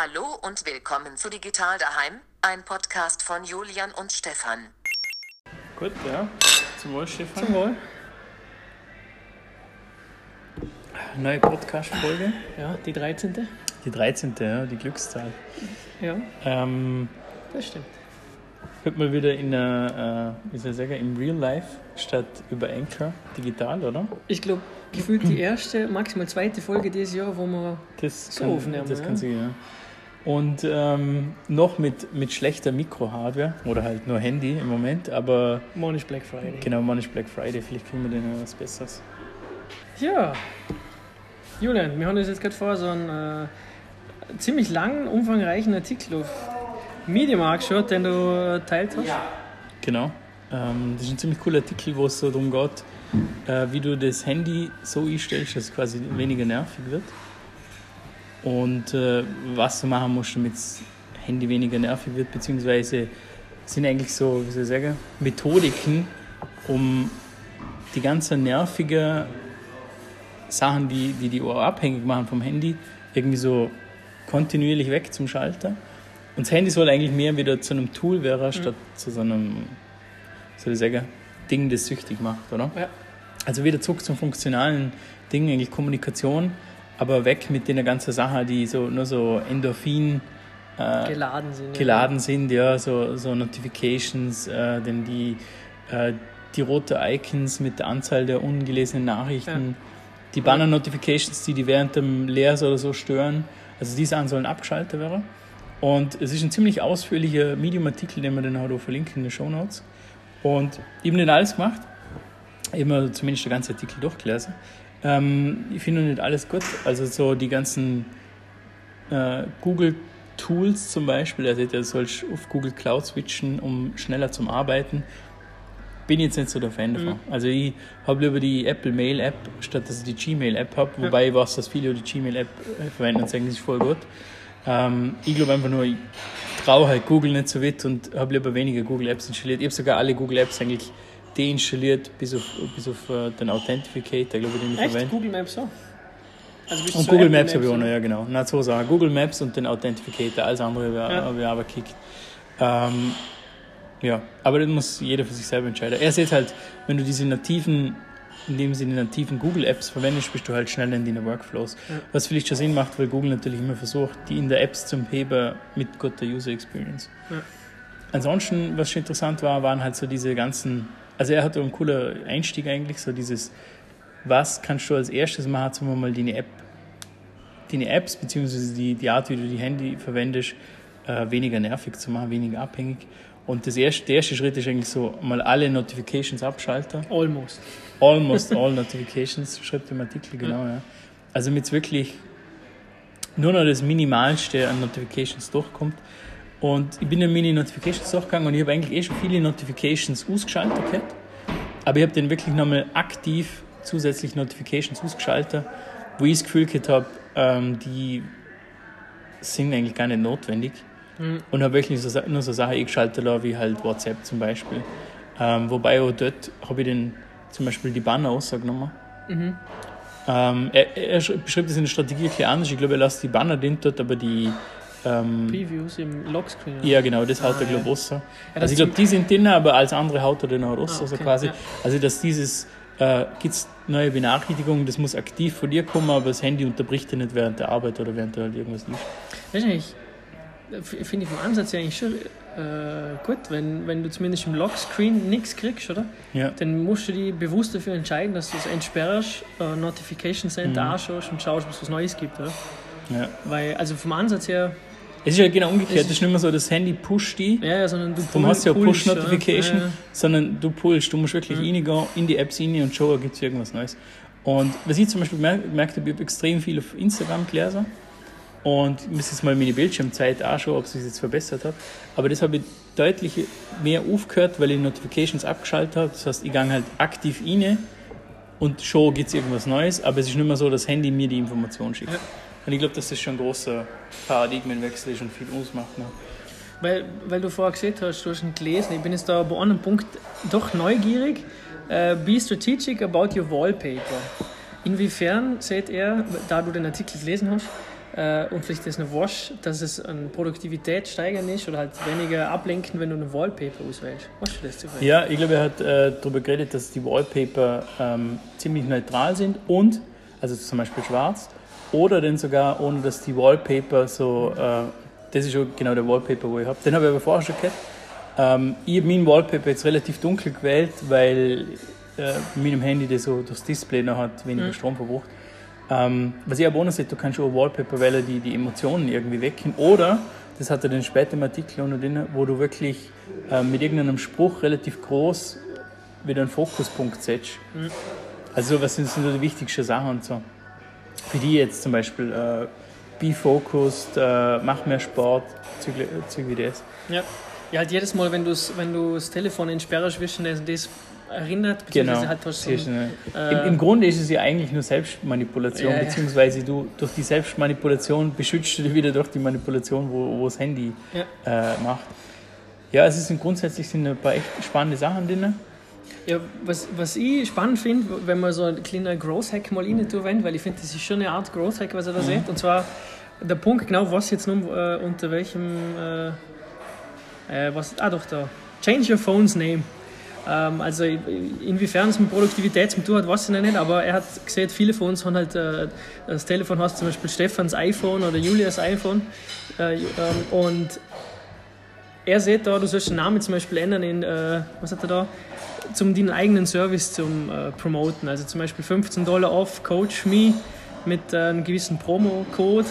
Hallo und willkommen zu Digital daheim, ein Podcast von Julian und Stefan. Gut, ja. Zum Wohl, Stefan. Zum Wohl. Neue Podcast-Folge. Ja, die 13. Die 13. Ja, die Glückszahl. Ja, Ähm, das stimmt. hört mal wieder in einer, äh, wie soll ich sagen, im Real Life statt über Anchor digital, oder? Ich glaube, gefühlt die erste, maximal zweite Folge dieses Jahr, wo wir. Das So kann, aufnehmen, das ja. kann sein, ja. Und ähm, noch mit, mit schlechter Mikro-Hardware oder halt nur Handy im Moment, aber Morgen ist Black Friday. genau, morgen ist Black Friday, vielleicht kriegen wir dann ja was Besseres. Ja. Julian, wir haben uns jetzt gerade vor so einen äh, ziemlich langen, umfangreichen Artikel auf Medium angeschaut, den du äh, teilt hast. Genau. Ähm, das ist ein ziemlich cooler Artikel, wo es so darum geht, äh, wie du das Handy so einstellst, dass es quasi weniger nervig wird. Und äh, was du machen musst, damit das Handy weniger nervig wird, beziehungsweise sind eigentlich so, wie soll ich sagen, Methodiken, um die ganzen nervigen Sachen, die die, die Ohr abhängig machen vom Handy, irgendwie so kontinuierlich weg zum Schalter. Und das Handy soll eigentlich mehr wieder zu einem Tool werden, statt zu so einem, soll ich sagen, Ding, das süchtig macht, oder? Ja. Also wieder zurück zum funktionalen Ding, eigentlich Kommunikation, aber weg mit den ganzen Sachen, die so nur so Endorphin äh, Geladen sind. ja. geladen sind, ja, so, so Notifications, äh, denn die, äh, die rote Icons mit der Anzahl der ungelesenen Nachrichten, die Banner-Notifications, die die während dem Leers oder so stören, also diese Sachen sollen abgeschaltet werden. Und es ist ein ziemlich ausführlicher Medium-Artikel, den wir dann auch verlinken in den Show Notes. Und ich habe nicht alles gemacht, ich habe zumindest den ganzen Artikel durchgelesen. Ähm, ich finde nicht alles gut, also so die ganzen äh, Google Tools zum Beispiel, also du sollst auf Google Cloud switchen, um schneller zum Arbeiten. Bin jetzt nicht so der Fan davon. Also ich habe lieber die Apple Mail App, statt dass ich die Gmail App habe, wobei ich weiß, dass viele die Gmail App äh, verwenden und sagen, das ist voll gut. Ähm, ich glaube einfach nur, ich traue halt Google nicht so weit und habe lieber weniger Google Apps installiert. Ich habe sogar alle Google Apps eigentlich deinstalliert, bis auf, bis auf äh, den Authenticator, glaube ich, den ich Echt? verwende. Google Maps auch? Also Und Google Maps habe ich auch noch, ja genau. Na, so sagen. Google Maps und den Authenticator, alles andere habe ich, Ja. habe ich aber gekickt. Ähm, ja, aber das muss jeder für sich selber entscheiden. Er sieht halt, wenn du diese nativen, in dem Sinne nativen Google Apps verwendest, bist du halt schneller in deinen Workflows. Was vielleicht schon Sinn macht, weil Google natürlich immer versucht, die in der Apps zu heben mit guter User Experience. Ja. Ansonsten, was schon interessant war, waren halt so diese ganzen, also er hatte einen cooler Einstieg eigentlich, so dieses, was kannst du als erstes machen, sagen wir mal deine App deine Apps beziehungsweise die, die Art, wie du die Handy verwendest, äh, weniger nervig zu machen, weniger abhängig. Und das erste, der erste Schritt ist eigentlich so, mal alle Notifications abschalten. Almost. Almost all Notifications, schreibt im Artikel, genau, ja. Also mit wirklich nur noch das Minimalste an Notifications durchkommt. Und ich bin in meine Notifications durchgegangen und ich habe eigentlich eh schon viele Notifications ausgeschaltet gehabt. Aber ich habe dann wirklich nochmal aktiv zusätzlich Notifications ausgeschaltet, wo ich das Gefühl gehabt habe, ähm, die sind eigentlich gar nicht notwendig. Und habe wirklich so, nur so Sachen eingeschaltet, wie halt WhatsApp zum Beispiel. Ähm, wobei auch dort habe ich dann zum Beispiel die Banner rausgenommen. Ähm, er, er sch- beschreibt das in der Strategie ein bisschen anders. Ich glaube, er lässt die Banner drin dort, aber die. Ähm, Previews im Lockscreen. ja, genau, das haut er, Ah, glaube ich, ja. also, ich glaube, die sind drin, aber als andere haut er dann auch raus. Ah, also okay, quasi. ja. Also, dass dieses. Äh, Gibt es neue Benachrichtigungen, das muss aktiv von dir kommen, aber das Handy unterbricht dir nicht während der Arbeit oder während du halt irgendwas liest. Weißt du, ich f- finde ich vom Ansatz her eigentlich schon äh, gut, wenn, wenn du zumindest im Lockscreen nichts kriegst, oder? Ja. Dann musst du dich bewusst dafür entscheiden, dass du es entsperrst, äh, Notification Center Mhm. anschaust und schaust, was was Neues gibt, oder? ja. Weil, also vom Ansatz her, Es ist ja genau umgekehrt. Es ist nicht mehr so, das Handy pusht die. ja, ja, sondern du Du hast ja Push-Notification? Ja, ja. sondern du pullst. Du musst wirklich reingehen in die Apps rein und schauen, gibt es irgendwas Neues. Und was ich zum Beispiel gemerkt habe, ich habe extrem viel auf Instagram gelesen. Und ich muss jetzt mal meine Bildschirmzeit anschauen, ob sich jetzt verbessert hat. Aber das habe ich deutlich mehr aufgehört, weil ich Notifications abgeschaltet habe. Das heißt, ich gehe halt aktiv rein und schon gibt es irgendwas Neues. Aber es ist nicht mehr so, dass das Handy mir die Information schickt. Und ich glaube, dass das schon ein großer Paradigmenwechsel ist und viel ausmacht. Ne? Weil, weil du vorher gesehen hast, du hast ihn gelesen, ich bin jetzt da bei einem Punkt doch neugierig. Äh, be strategic about your wallpaper. Inwiefern seht ihr, da du den Artikel gelesen hast, äh, und vielleicht das noch weißt, dass es an Produktivität steigern ist oder halt weniger ablenken, wenn du ein Wallpaper auswählst. Weißt du das zufällig? Ja, ich glaube, er hat äh, darüber geredet, dass die Wallpaper ähm, ziemlich neutral sind und, also zum Beispiel schwarz, oder dann sogar ohne, dass die Wallpaper so, äh, das ist schon genau der Wallpaper, wo ich habe. Den habe ich aber vorher schon gehabt. Ähm, ich habe meinen Wallpaper jetzt relativ dunkel gewählt, weil äh, mit dem Handy das so durchs Display noch hat weniger Mhm. Strom verbraucht. Ähm, was ich aber auch noch sehe, du kannst auch Wallpaper wählen, die die Emotionen irgendwie wecken. Oder, das hat er dann später im Artikel unter drin, wo du wirklich äh, mit irgendeinem Spruch relativ groß wieder einen Fokuspunkt setzt. Mhm. Also was sind so die wichtigsten Sachen und so. Für die jetzt zum Beispiel äh, be focused, äh, mach mehr Sport, Zeug, wie das. Ja. Ja, halt jedes Mal, wenn du wenn du das Telefon entsperrst, wirst du das, das erinnert, Genau. beziehungsweise halt hast du so ein, äh, Im, Im Grunde ist es ja eigentlich nur Selbstmanipulation, ja. beziehungsweise du durch die Selbstmanipulation beschützt du dich wieder durch die Manipulation, wo, wo das Handy Ja. äh, macht. Ja, es sind grundsätzlich sind ein paar echt spannende Sachen drin. Ja, was, was ich spannend finde, wenn man so ein kleiner Growth Hack mal rein tun wollen, weil ich finde, das ist schon eine Art Growth Hack, was er da sieht. Und zwar der Punkt genau, was jetzt nun äh, unter welchem, äh, äh, was, ah doch da, Change your phone's name. Ähm, also inwiefern es mit Produktivität zu tun hat, weiß ich noch nicht, aber er hat gesehen, viele von uns haben halt äh, das Telefon, hast zum Beispiel Stefans iPhone oder Julias iPhone äh, ähm, und er sieht da, du sollst den Namen zum Beispiel ändern in, äh, was hat er da? Zum deinen eigenen Service zum äh, promoten. Also zum Beispiel 15 Dollar off Coach Me mit äh, einem gewissen Promo-Code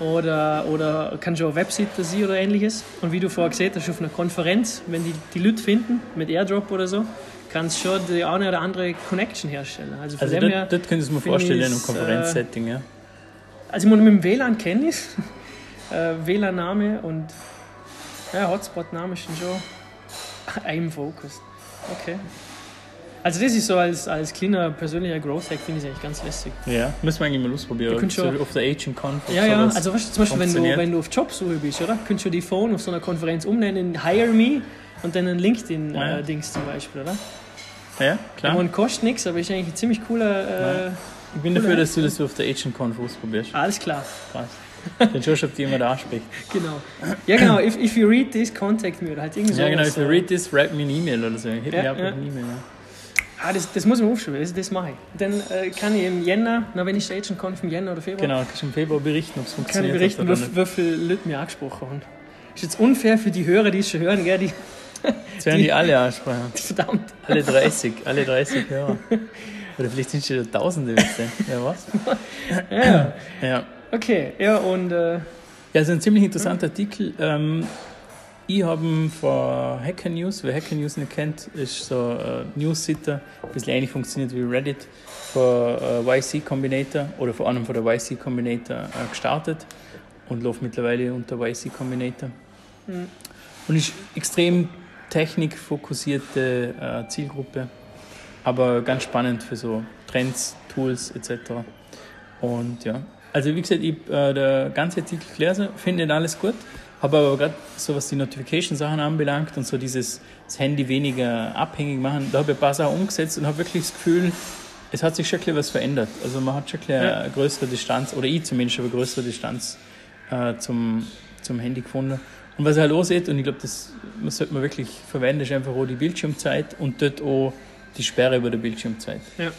oder, oder kannst du auch eine Webseite sehen oder ähnliches. Und wie du vorher gesehen hast, auf einer Konferenz, wenn die, die Leute finden, mit Airdrop oder so, kannst du schon die eine oder andere Connection herstellen. Also von Also dem her, das, das könntest du mir vorstellen in einem Konferenzsetting, ja. also ich meine, mit dem WLAN kenne ich äh, WLAN-Name und ja, Hotspot-Name ist dann schon I'm focused. Okay. Also das ist so als, als kleiner persönlicher Growth-Hack, finde ich eigentlich ganz lässig. Ja, müssen wir eigentlich mal ausprobieren. Du könntest so schon- auf der Agent Conf. Ja, ja, also weißt du, zum Beispiel, wenn du, wenn du auf Jobsuche bist, oder? Könntest du die Phone auf so einer Konferenz umnennen in Hire Me und dann ein Ja. LinkedIn-Dings zum Beispiel, oder? Ja, klar. Und kostet nichts, aber ist eigentlich ein ziemlich cooler... Äh, Ich bin dafür, dass du das auf der Agent Conf ausprobierst. alles klar, Passt. Dann schaust du, ob die jemand anspricht. genau. Ja genau, if, if you read this, contact me oder halt irgendwie Ja, genau, if you äh. read this, write me an E-Mail oder so. Hit Ja, me up ja. an E-Mail. Ja. Ah, das, das muss ich mir aufschreiben, das, das mache ich. Dann äh, kann ich im Jänner, na wenn ich die Agent Conf im Jänner oder Februar, Genau, kannst du im Februar berichten, ob es kann ich funktioniert berichten, hat wie, viele Leute mir angesprochen haben. Ist jetzt unfair für die Hörer, die es schon hören, gell? Die, Jetzt werden die alle ansprechen. verdammt. Alle 30, alle 30 Hörer. Oder vielleicht sind es schon Tausende jetzt. Ja, was? Ja, Ja. okay. Ja, und äh, Ja, es ist ein ziemlich interessanter Artikel. Ähm, ich habe von Hacker News, wer Hacker News nicht kennt, ist so ein News-Sitter, ein bisschen ähnlich funktioniert wie Reddit, von äh, YC Combinator oder vor allem von der YC Combinator äh, gestartet und läuft mittlerweile unter YC Combinator. Mhm. Und ist extrem technikfokussierte äh, Zielgruppe, aber ganz spannend für so Trends, Tools etc. Und ja, also wie gesagt, ich äh, der ganze Artikel gelesen, finde alles gut, habe aber gerade so was die Notification-Sachen anbelangt und so dieses das Handy weniger abhängig machen, da habe ich ein paar Sachen umgesetzt und habe wirklich das Gefühl, es hat sich schon ein bisschen was verändert. Also man hat schon ein bisschen Ja. eine größere Distanz, oder ich zumindest habe eine größere Distanz äh, zum, zum Handy gefunden. Und was ich halt auch sehe, und ich glaube, das das sollte man wirklich verwenden, ist einfach auch die Bildschirmzeit und dort auch die Sperre über der Bildschirmzeit. Ja.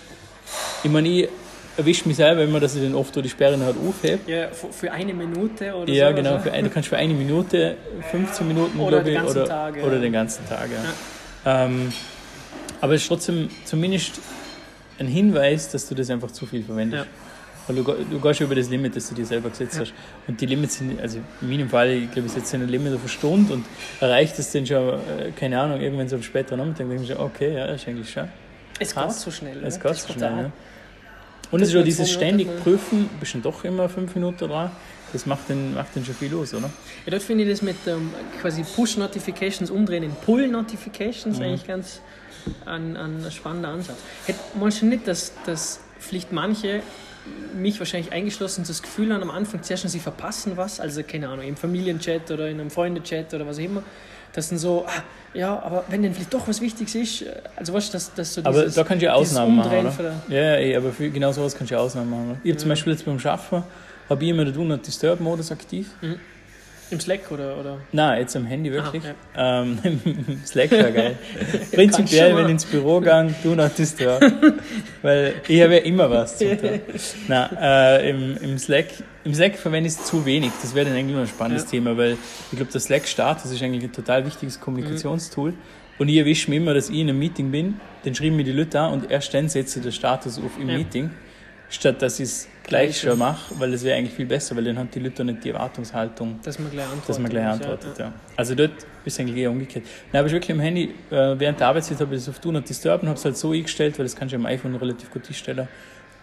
Ich meine, ich erwische mich selber immer, dass ich dann oft auch die Sperre noch halt aufhebe. ja, für, eine Minute oder Ja, so. genau. Also. Für ein, du kannst für eine Minute, 15 Minuten, Oder glaube den ich, ganzen oder, Tag, ja. oder den ganzen Tag. Ja. Ähm, aber es ist trotzdem zumindest ein Hinweis, dass du das einfach zu viel verwendest. Weil du, du gehst über das Limit, das du dir selber gesetzt hast. Und die Limits sind, also in meinem Fall, ich glaube, ich setze ein Limit auf eine Stunde und erreicht es dann schon, äh, keine Ahnung, irgendwann so am späteren Nachmittag, denke ich mir schon, okay, ja, das ist eigentlich schon. Es geht so schnell. Es oder? geht so schnell. Ja. Und es ist auch dieses ständig Prüfen, bist du doch immer fünf Minuten dran. Das macht den, macht den schon viel los, oder? Ja, dort finde ich das mit ähm, quasi Push-Notifications umdrehen in Pull-Notifications Mhm. eigentlich ganz ein, ein spannender Ansatz. Hätte meinst du nicht, dass, dass vielleicht manche, mich wahrscheinlich eingeschlossen, das Gefühl haben am Anfang zuerst, sie verpassen was, also keine Ahnung, im Familienchat oder in einem Freundechat oder was auch immer, dass dann so, ah, ja, aber wenn denn vielleicht doch was Wichtiges ist, äh, also weißt du, dass, dass so Aber dieses, da kannst du ja Ausnahmen machen, oder? Ja, ja, aber für genau sowas kannst du ja Ausnahmen machen. Oder? Ich habe zum Beispiel jetzt beim Schaffen, habe ich immer den Do Not Disturb-Modus aktiv. Im Slack oder? oder? Nein, jetzt am Handy wirklich. Ah, ähm, Slack war geil. Prinzipiell, wenn ich ins Büro gehe, do not disturb. Weil ich habe ja immer was zu tun. Nein, äh, im, im, Slack, im Slack verwende ich es zu wenig. Das wäre dann eigentlich noch ein spannendes Ja. Thema, weil ich glaube, der Slack-Start, das ist eigentlich ein total wichtiges Kommunikationstool. Und ich erwische mich immer, dass ich in einem Meeting bin, dann schreiben mir die Leute an und erst dann setze ich den Status auf im Ja. Meeting, statt dass ich es gleich schon mache, weil das wäre eigentlich viel besser, weil dann haben die Leute nicht die Erwartungshaltung Dass man gleich antwortet. dass man gleich Ja, antwortet, ja. Also dort ist eigentlich eher umgekehrt. Nein, aber ich wirklich im Handy, äh, während der Arbeitszeit habe ich das auf Do Not Disturb und habe es halt so eingestellt, weil das kannst du am iPhone relativ gut einstellen,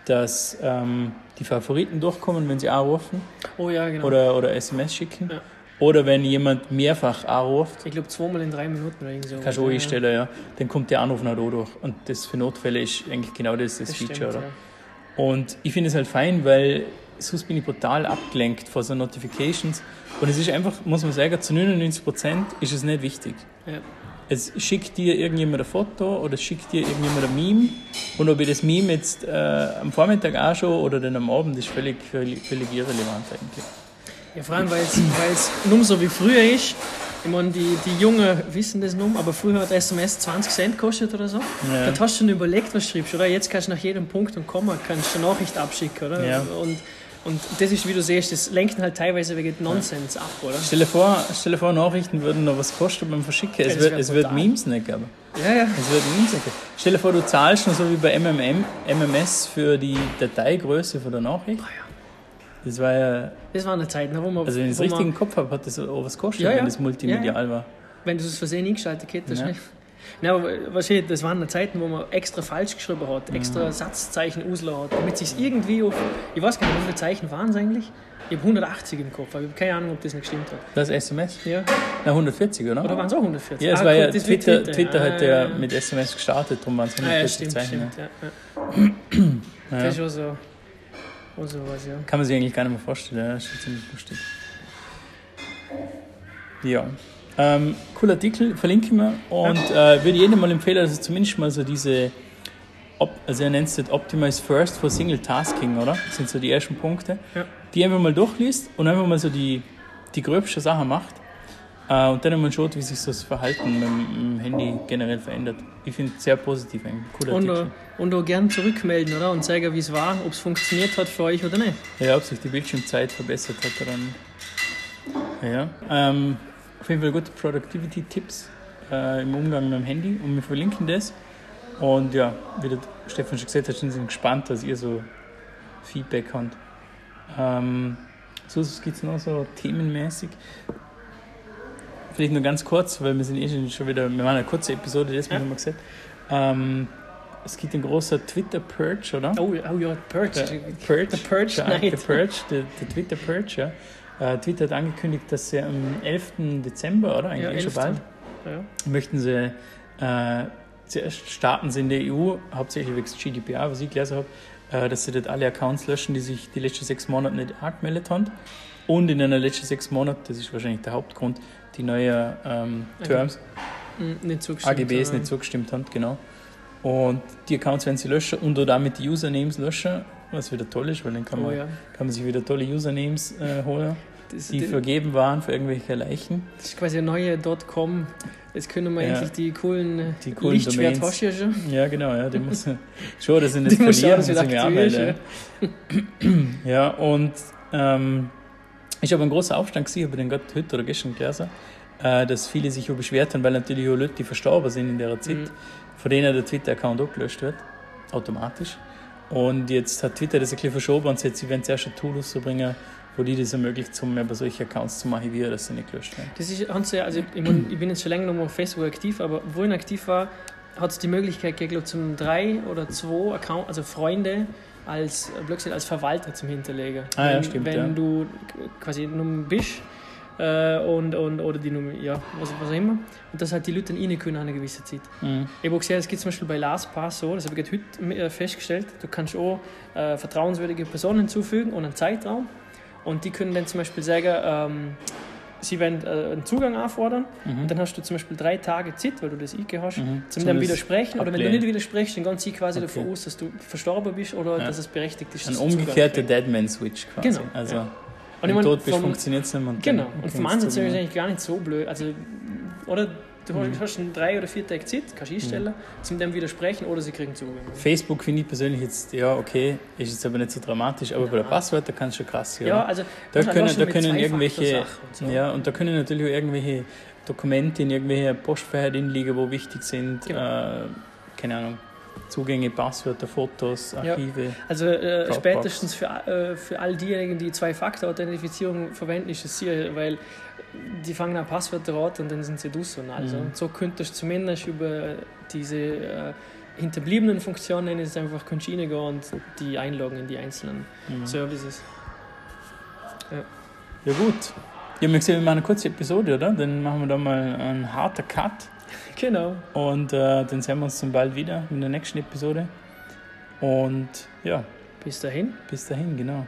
dass ähm, die Favoriten durchkommen, wenn sie anrufen Oh ja, genau. oder, oder SMS schicken. Ja. Oder wenn jemand mehrfach anruft, ich glaube zweimal in drei Minuten oder irgend so. kannst du auch Ja, einstellen, ja. Dann kommt der Anruf noch da durch. Und das für Notfälle ist eigentlich genau das, das, Das Feature, stimmt, oder? ja. Und ich finde es halt fein, weil sonst bin ich brutal abgelenkt von so Notifications. Und es ist einfach, muss man sagen, zu 99% ist es nicht wichtig. Ja. Es schickt dir irgendjemand ein Foto oder es schickt dir irgendjemand ein Meme. Und ob ich das Meme jetzt äh, am Vormittag anschaue oder dann am Abend, ist völlig, völlig, völlig irrelevant eigentlich. Ja, vor allem, weil es nur so wie früher ist. Ich meine, die, die Jungen wissen das noch, aber früher hat SMS 20 Cent gekostet oder so. Ja. Da hast du schon überlegt, was du schreibst, oder? Jetzt kannst du nach jedem Punkt und Komma kannst du eine Nachricht abschicken, oder? Ja. Und, und das ist, wie du siehst, das lenkt halt teilweise wegen Nonsens ab, oder? Stell dir, vor, stell dir vor, Nachrichten würden noch was kosten beim Verschicken. Es wird, es wird. Memes nicht geben. Ja, ja. Es wird Memes nicht geben. Stell dir vor, du zahlst noch so wie bei MMM, MMS für die Dateigröße von der Nachricht. Das war ja, Das waren die Zeiten, wo man. also wenn ich es wo richtig man, im Kopf habe, hat das auch was gekostet, Ja, ja. wenn das multimedial war. Wenn du es versehen eingeschaltet hättest. Ja. Ja. Nein, aber wahrscheinlich, das waren Zeiten, wo man extra falsch geschrieben hat, extra Mhm. Satzzeichen auslassen hat, damit es sich irgendwie auf. Ich weiß gar nicht, wie viele Zeichen waren es eigentlich? Ich habe 180 im Kopf, aber ich habe keine Ahnung, ob das nicht gestimmt hat. Das SMS? Ja. Na, 140, oder? Oder waren es auch 140? Ja, es Ah, war gut, ja wie Twitter, Twitter, hat Ah, ja mit SMS gestartet, darum waren es Ah, ja, 140 stimmt, Zeichen. stimmt. Ja. Ja. Ja. Das ist auch so. Auch so was, ja. Kann man sich eigentlich gar nicht mehr vorstellen, das ist ziemlich lustig. Ja. Ähm, cooler Artikel, verlinke mir und äh, würde jedem mal empfehlen, dass er zumindest mal so diese, Op also er nennt es das Optimize First for Single Tasking, oder? Das sind so die ersten Punkte. Ja. Die einfach mal durchliest und einfach mal so die, die gröbsten Sachen macht äh, und dann mal schaut, wie sich so das Verhalten mit, dem- Handy generell verändert. Ich finde es sehr positiv, ein cooler Und, Artikel. und auch gern zurückmelden, oder? Und zeigen, wie es war, ob es funktioniert hat für euch oder nicht. Ja, ob sich die Bildschirmzeit verbessert hat oder nicht. Ja, ähm, auf jeden Fall gute Productivity-Tipps äh, im Umgang mit dem Handy und wir verlinken das. Und ja, wie der Stefan schon gesagt hat, sind wir gespannt, dass ihr so Feedback habt. Ähm, so gibt es noch so themenmäßig. Vielleicht nur ganz kurz, weil wir sind eh schon wieder, wir waren eine kurze Episode, das Ja. haben wir gesagt. Ähm, es gibt ein großer Twitter-Purge, oder? Oh, ja, oh ja, Purge. Der Purge, Purge Night. der Purge, der, der Twitter Purge, ja. Äh, Twitter hat angekündigt, dass sie am 11. Dezember, oder? Eigentlich Ja, eh schon 11.. bald, Ja. möchten sie, äh, zuerst starten sie in der EU, hauptsächlich wegen GDPR, was ich gelesen habe, äh, dass sie dort alle Accounts löschen, die sich die letzten sechs Monate nicht angemeldet haben. Und in den letzten sechs Monaten, das ist wahrscheinlich der Hauptgrund, die neuen ähm. Terms, Hm, Nicht. AGBs aber- nicht zugestimmt haben, genau. Und die Accounts werden sie löschen und auch damit die Usernames löschen, was wieder toll ist, weil dann kann man Oh ja. kann man sich wieder tolle Usernames äh, holen, Das, die das, vergeben waren für irgendwelche Leichen. das ist quasi eine neue .com. Jetzt können wir Ja. endlich die coolen, Die coolen Lichtschwert hast ja schon. Ja, genau, ja, die muss schon, Die nicht muss verlieren, muss ich aktivierst, anmelden. Ja, und ähm, ich habe einen großen Aufstand gesehen, habe den gerade heute oder gestern gelesen, äh, dass viele sich beschwert haben, weil natürlich auch Leute, die verstorben sind in der Zeit, Mhm. von denen der Twitter-Account auch gelöscht wird, automatisch. Und jetzt hat Twitter das ein bisschen verschoben und jetzt, sie werden zuerst ein Tool rauszubringen, wo die das ermöglicht, um aber solche Accounts zu archivieren, dass sie nicht gelöscht werden. Das ist, haben sie ja, also ich, mein, ich bin jetzt schon länger noch mal auf Facebook aktiv, aber wo ich aktiv war, hat es die Möglichkeit gegeben, zum drei oder zwei Account, also Freunde als, äh, blöd gesagt, als Verwalter zum Hinterlegen. Ah, ja, wenn, stimmt, Wenn ja. du quasi Nummer bist äh, und, und, oder die Nummer, ja, was, was auch immer. Und das hat die Leute dann rein können an einer gewissen Zeit. Mhm. Ich habe gesehen, es gibt zum Beispiel bei LastPass so, das habe ich heute äh, festgestellt, du kannst auch äh, vertrauenswürdige Personen hinzufügen und einen Zeitraum. Und die können dann zum Beispiel sagen, ähm, sie werden äh, einen Zugang anfordern Mhm. und dann hast du zum Beispiel drei Tage Zeit, weil du das eingegeben hast, Mhm. zum Zum dem widersprechen. Oder wenn du nicht widersprichst, dann gehen sie quasi Okay. davon aus, dass du verstorben bist oder Ja. dass es berechtigt ist. Ein umgekehrter. Deadman-Switch quasi. Genau, Also, ja. wenn ich du tot bist, funktioniert es nicht mehr. Genau, und vom Ansatz her ist eigentlich gar nicht so blöd. Also, oder du Mhm. hast einen drei oder vier Tage Zeit, kannst du einstellen, zum dem widersprechen oder sie kriegen Zugang. Facebook finde ich persönlich jetzt, ja, okay, ist jetzt aber nicht so dramatisch, aber bei der Passwörter kann es schon krass sein. Ja, also Da können, schon da können irgendwelche, und so. ja, und da können natürlich auch irgendwelche Dokumente in irgendwelche Postfächer liegen, wo wichtig sind. Genau. Äh, keine Ahnung, Zugänge, Passwörter, Fotos, Ja. Archive. Also äh, spätestens für, äh, für all diejenigen, die Zwei-Faktor-Authentifizierung verwenden, ist es hier, weil die fangen an Passwörter raten und dann sind sie und also. Mhm. So könntest du zumindest über diese äh, hinterbliebenen Funktionen ist es einfach könntest du reingehen und die einloggen in die einzelnen Mhm. Services. Ja gut. Ja, wir gesehen, wir machen eine kurze Episode, oder? Dann machen wir da mal einen harten Cut. Genau. Und äh, dann sehen wir uns dann bald wieder in der nächsten Episode. Und ja, Bis dahin. bis dahin, genau.